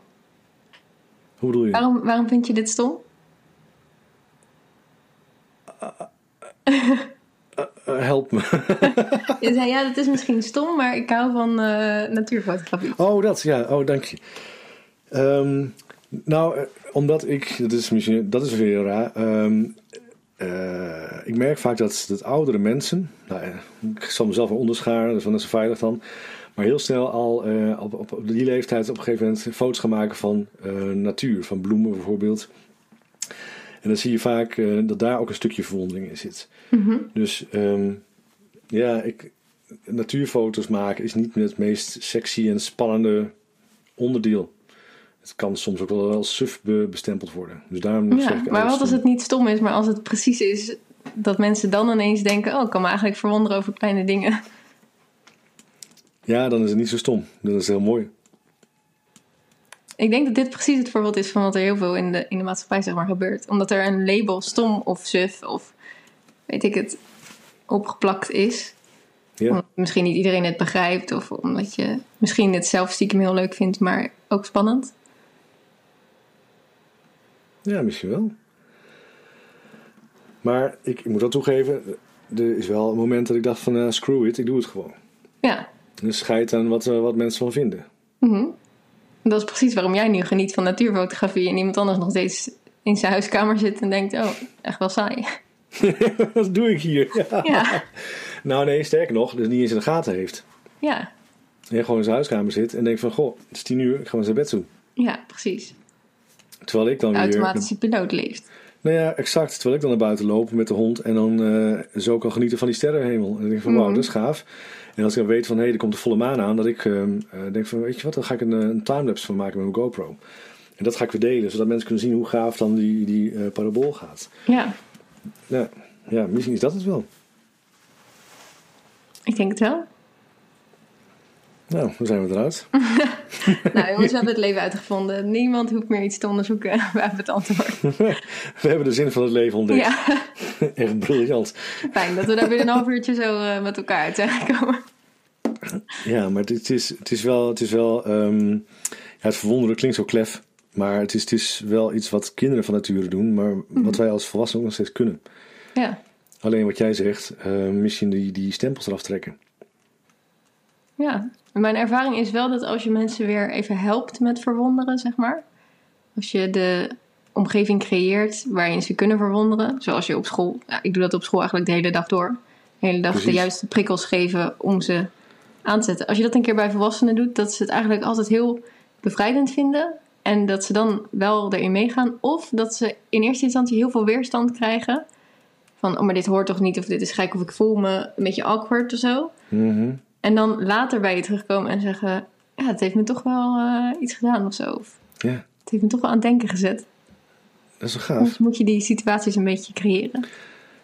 Hoe bedoel je? Waarom, waarom vind je dit stom? Eh, help me. Je zei, ja, dat is misschien stom, maar ik hou van eh, natuurfotografie. Oh, dat, ja. Oh, dank je. Ehm, nou, eh, omdat ik, dat is misschien, dat is weer raar. Ehm, eh, ik merk vaak dat, dat oudere mensen, nou, ik zal mezelf wel onderscharen, dus dan is het veilig dan, maar heel snel al op, op, die leeftijd op een gegeven moment foto's gaan maken van natuur, van bloemen bijvoorbeeld. En dan zie je vaak eh, dat daar ook een stukje verwondering in zit. Dus ehm, ja, ik, natuurfoto's maken is niet het meest sexy en spannende onderdeel. Het kan soms ook wel als suf be- bestempeld worden. Dus daarom zeg Ja, ik maar wat als het niet stom is, maar als het precies is dat mensen dan ineens denken, oh, ik kan me eigenlijk verwonderen over kleine dingen. Ja, dan is het niet zo stom. Dan is heel mooi. Ik denk dat dit precies het voorbeeld is van wat er heel veel in de, in de maatschappij zeg maar, gebeurt. Omdat er een label stom of suf of weet ik het opgeplakt is. Ja, Omdat misschien niet iedereen het begrijpt of omdat je misschien het zelf stiekem heel leuk vindt, maar ook spannend. ja misschien wel. Maar ik, ik moet wel toegeven, er is wel een moment dat ik dacht van eh, screw it, ik doe het gewoon. Ja, Dus scheid aan wat, eh, wat mensen van vinden. Mhm. Dat is precies waarom jij nu geniet van natuurfotografie en iemand anders nog steeds in zijn huiskamer zit en denkt, oh, echt wel saai. wat doe ik hier? Ja. Ja, Nou nee, sterker nog, dus niet eens in de gaten heeft. ja, En gewoon in zijn huiskamer zit en denkt van, goh, het is tien uur, ik ga maar naar bed toe. ja precies. Terwijl ik dan weer... automatische piloot leeft. Nou ja, exact. Terwijl ik dan naar buiten loop met de hond en dan eh, zo kan genieten van die sterrenhemel. En dan denk ik van, wauw, Mhm. dat is gaaf. En als ik dan weet van, hé, er komt de volle maan aan, dat ik ehm, eh, denk van, weet je wat, dan ga ik een, eh, een timelapse van maken met mijn GoPro. En dat ga ik weer delen, zodat mensen kunnen zien hoe gaaf dan die, die eh, parabool gaat. Ja, Ja, ja, misschien is dat het wel. ik denk het wel. Nou, dan zijn we eruit. Nou jongens, we hebben het leven uitgevonden. Niemand hoeft meer iets te onderzoeken. We hebben het antwoord. we hebben de zin van het leven ontdekt. Ja, Echt briljant. fijn dat we daar binnen een half uurtje zo eh, met elkaar uit zijn gekomen. Ja, maar het is, het is wel, het is wel ehm, ja, het verwonderen klinkt zo klef. Maar het is, het is wel iets wat kinderen van nature doen, maar wat wij als volwassenen ook nog steeds kunnen. Ja, Alleen wat jij zegt, eh, misschien die, die stempels eraf trekken. ja. Mijn ervaring is wel dat als je mensen weer even helpt met verwonderen, zeg maar. Als je de omgeving creëert waarin ze kunnen verwonderen. Zoals je op school, ja, ik doe dat op school eigenlijk de hele dag door. De hele dag de juiste prikkels geven om ze aan te zetten. Als je dat een keer bij volwassenen doet, dat ze het eigenlijk altijd heel bevrijdend vinden. En dat ze dan wel erin meegaan. Of dat ze in eerste instantie heel veel weerstand krijgen. Van, oh maar dit hoort toch niet, of dit is gek, of ik voel me een beetje awkward of zo. Mhm. En dan later bij je terugkomen en zeggen: Ja, het heeft me toch wel eh, iets gedaan of zo. Of Ja, het heeft me toch wel aan het denken gezet. dat is wel gaaf. Dus moet je die situaties een beetje creëren.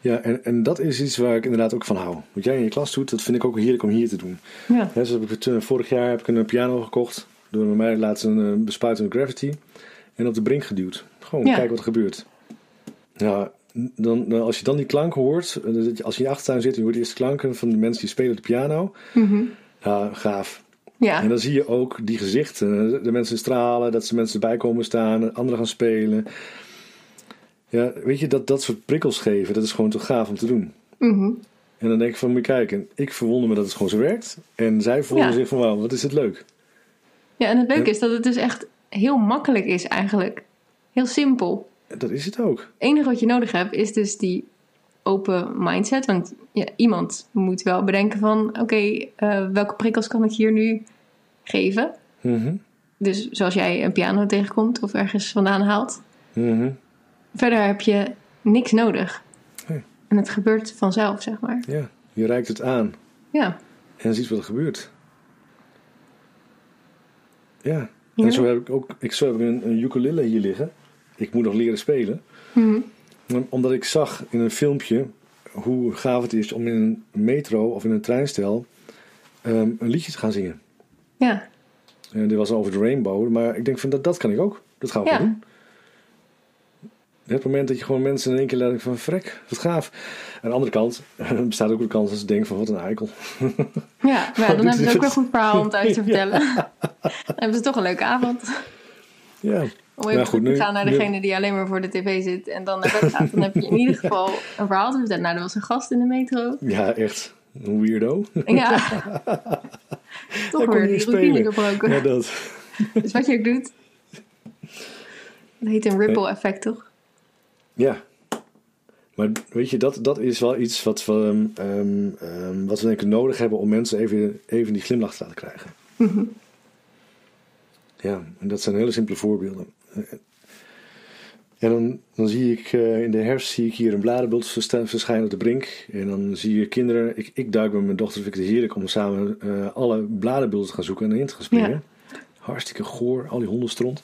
Ja, en, en dat is iets waar ik inderdaad ook van hou. Wat jij in je klas doet, dat vind ik ook heerlijk om hier te doen. Ja, zo heb ik het, eh, vorig jaar heb ik een piano gekocht. Door bij mij laatst een uh, bespuitende gravity. En op de brink geduwd. Gewoon Ja. kijken wat er gebeurt. Ja, dan, dan, als je dan die klanken hoort. eh, Als je in je achtertuin zit en je hoort de eerste klanken van de mensen die spelen op de piano. Mhm. Ja, gaaf. ja. En dan zie je ook die gezichten. De mensen stralen, dat ze mensen erbij komen staan, anderen gaan spelen. Ja, weet je, dat, dat soort prikkels geven, dat is gewoon toch gaaf om te doen. Mhm. En dan denk ik van, moet je kijken, ik verwonder me dat het gewoon zo werkt. En zij voelen Ja. zich van, wauw, wat is het leuk. Ja, en het leuke is dat het dus echt heel makkelijk is eigenlijk. Heel simpel. Dat is het ook. Het enige wat je nodig hebt is dus die open mindset. Want ja, iemand moet wel bedenken van... oké, eh, welke prikkels kan ik hier nu geven? Mhm, Dus zoals jij een piano tegenkomt of ergens vandaan haalt. mhm. Verder heb je niks nodig. En het gebeurt vanzelf, zeg maar. Ja, je reikt het aan Ja, en ziet wat er gebeurt. Ja, Ja. en zo heb ik ook, ik zo heb ik een, een ukulele hier liggen. Ik moet nog leren spelen. Mhm. Omdat ik zag in een filmpje hoe gaaf het is om in een metro of in een treinstel ehm, een liedje te gaan zingen. ja. En dit was over de rainbow, maar ik denk van dat, dat kan ik ook. Dat gaan we Ja. doen. Het moment dat je gewoon mensen in één keer laat van vrek, wat gaaf. Aan de andere kant bestaat ook de kans dat ze denken van wat een eikel. Ja, maar ja, dan hebben ze ook een goed verhaal om thuis te Ja. vertellen. Dan hebben ze toch een leuke avond. Ja, Om even Nou, goed, te gaan naar nu- degene die alleen maar voor de tv zit en dan naar bed gaat. Dan heb je in ieder geval een verhaal te vertellen. Nou, er was een gast in de metro. ja echt. Een weirdo. Ja. Toch weer die routine gebroken. Ja, dat. Dus wat je ook doet. Dat heet een ripple effect, toch? Ja. Maar weet je, dat, dat is wel iets wat we, ehm, ehm, wat we denk ik nodig hebben om mensen even, even die glimlach te laten krijgen. Mhm. Ja, en dat zijn hele simpele voorbeelden. En dan, dan zie ik eh, in de herfst zie ik hier een bladerbult verschijnen op de brink. En dan zie je kinderen. Ik, ik duik met mijn dochter, vind ik het heerlijk om samen eh, alle bladerbulten te gaan zoeken en erin te gaan springen. Hartstikke goor, al die hondenstront.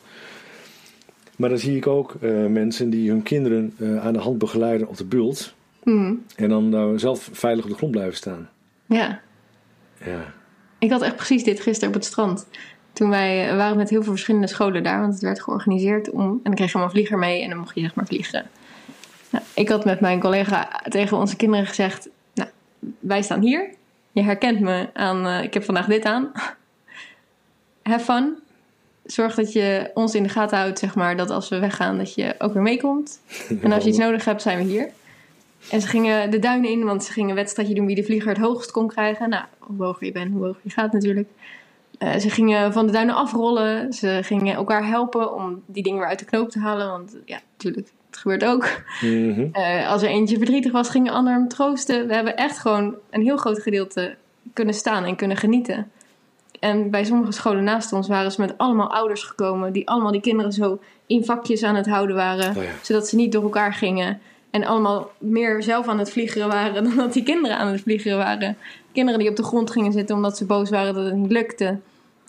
Maar dan zie ik ook eh, mensen die hun kinderen aan de hand begeleiden op de bult. Mhm. En dan zelf veilig op de grond blijven staan. Ja. Ja, Ik had echt precies dit gisteren op het strand. Toen wij we waren met heel veel verschillende scholen daar, want het werd georganiseerd om. En dan kreeg je allemaal vlieger mee en dan mocht je zeg maar vliegen. Nou, ik had met mijn collega tegen onze kinderen gezegd: Nou, wij staan hier. Je herkent me aan. eh, ik heb vandaag dit aan. Have fun. Zorg dat je ons in de gaten houdt, zeg maar, dat als we weggaan, dat je ook weer meekomt. En als je iets nodig hebt, zijn we hier. En ze gingen de duinen in, want ze gingen een wedstrijdje doen wie de vlieger het hoogst kon krijgen. Nou, hoe hoger je bent, hoe hoger je gaat natuurlijk. Eh, ze gingen van de duinen afrollen. Ze gingen elkaar helpen om die dingen weer uit de knoop te halen. Want ja, natuurlijk, het gebeurt ook. Mhm. Eh, als er eentje verdrietig was, ging een ander hem troosten. We hebben echt gewoon een heel groot gedeelte kunnen staan en kunnen genieten. En bij sommige scholen naast ons waren ze met allemaal ouders gekomen... die allemaal die kinderen zo in vakjes aan het houden waren... Oh ja. zodat ze niet door elkaar gingen... en allemaal meer zelf aan het vliegeren waren... dan dat die kinderen aan het vliegeren waren. Kinderen die op de grond gingen zitten omdat ze boos waren dat het niet lukte...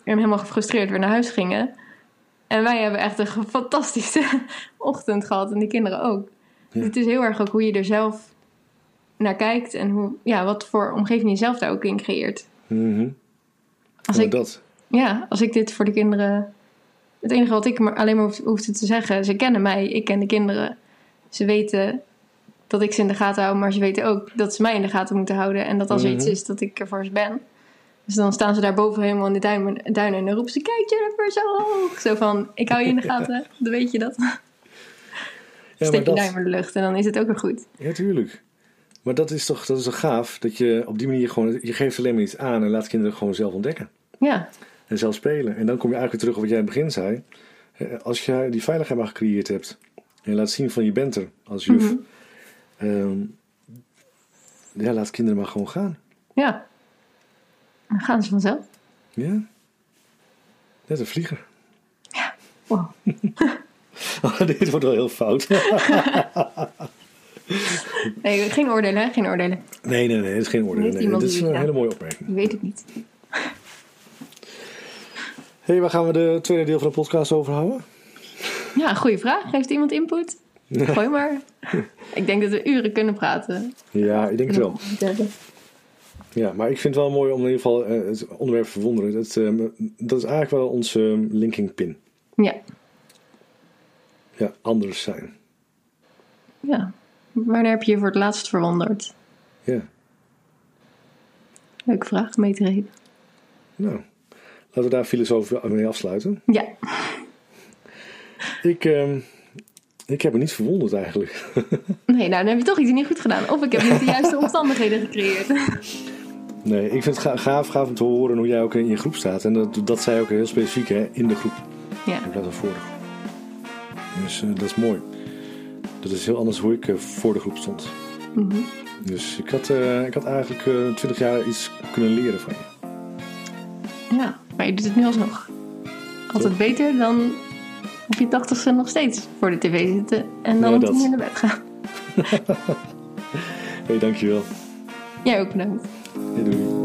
en helemaal gefrustreerd weer naar huis gingen... En wij hebben echt een fantastische ochtend gehad en die kinderen ook. Ja. Het is heel erg ook hoe je er zelf naar kijkt en hoe, ja, wat voor omgeving je zelf daar ook in creëert. Mhm. Als ik, dat. ja, als ik dit voor de kinderen. Het enige wat ik maar alleen maar hoef- hoefde te zeggen, ze kennen mij, ik ken de kinderen. Ze weten dat ik ze in de gaten hou, maar ze weten ook dat ze mij in de gaten moeten houden. En dat als er iets Mhm. is, dat ik er voor ze ben. Dus dan staan ze daar boven helemaal in de duinen, duinen en dan roepen ze: Kijk, Jennifer, zo hoog. Zo van: Ik hou je in de gaten, dan weet je dat. Ja, Steek je duim in de lucht en dan is het ook weer goed. Ja, tuurlijk. Maar dat is toch, dat is toch gaaf? Dat je op die manier gewoon, je geeft alleen maar iets aan en laat kinderen gewoon zelf ontdekken. Ja, En zelf spelen. En dan kom je eigenlijk weer terug op wat jij in het begin zei. Eh, Als je die veiligheid maar gecreëerd hebt. En laat zien van je bent er als juf. Mhm. ehm, ja, laat kinderen maar gewoon gaan. ja. Dan gaan ze vanzelf. Ja. Net een vlieger. Wow. Oh, dit wordt wel heel fout. Nee, geen oordelen, hè? geen oordelen. Nee, nee, nee. Dat is geen oordeel. Heeft Nee, dit is een ja. hele mooie opmerking. Je weet het niet. hey, waar gaan we de tweede deel van de podcast over houden? Ja, goede vraag. Heeft iemand input? Gooi maar. Ik denk dat we uren kunnen praten. Ja, ik denk het wel. Ja, maar ik vind het wel mooi om in ieder geval eh, het onderwerp verwonderen. Dat, ehm, dat is eigenlijk wel onze ehm, linking pin. Ja, Ja, anders zijn. ja. Wanneer heb je je voor het laatst verwonderd? Ja, Leuke vraag, mee te reden. nou. Laten we daar filosofisch mee afsluiten. Ja, Ik, ehm, Ik heb me niet verwonderd eigenlijk. Nee, nou dan heb je toch iets niet goed gedaan. Of ik heb niet de juiste omstandigheden gecreëerd. Nee, ik vind het ga- gaaf, gaaf om te horen hoe jij ook in je groep staat. En dat, dat zei ook heel specifiek, hè, in de groep. Ja, In plaats van voor de groep. Dus eh, dat is mooi. Dat is heel anders hoe ik eh, voor de groep stond. Mhm. Dus ik had, eh, ik had eigenlijk 20 jaar iets kunnen leren van je. ja. maar je doet het nu alsnog. Altijd beter dan op je tachtigste nog steeds voor de tv zitten. En dan Ja, om naar bed gaan. Hé, hey, dankjewel. Jij ook bedankt. Hey, doei.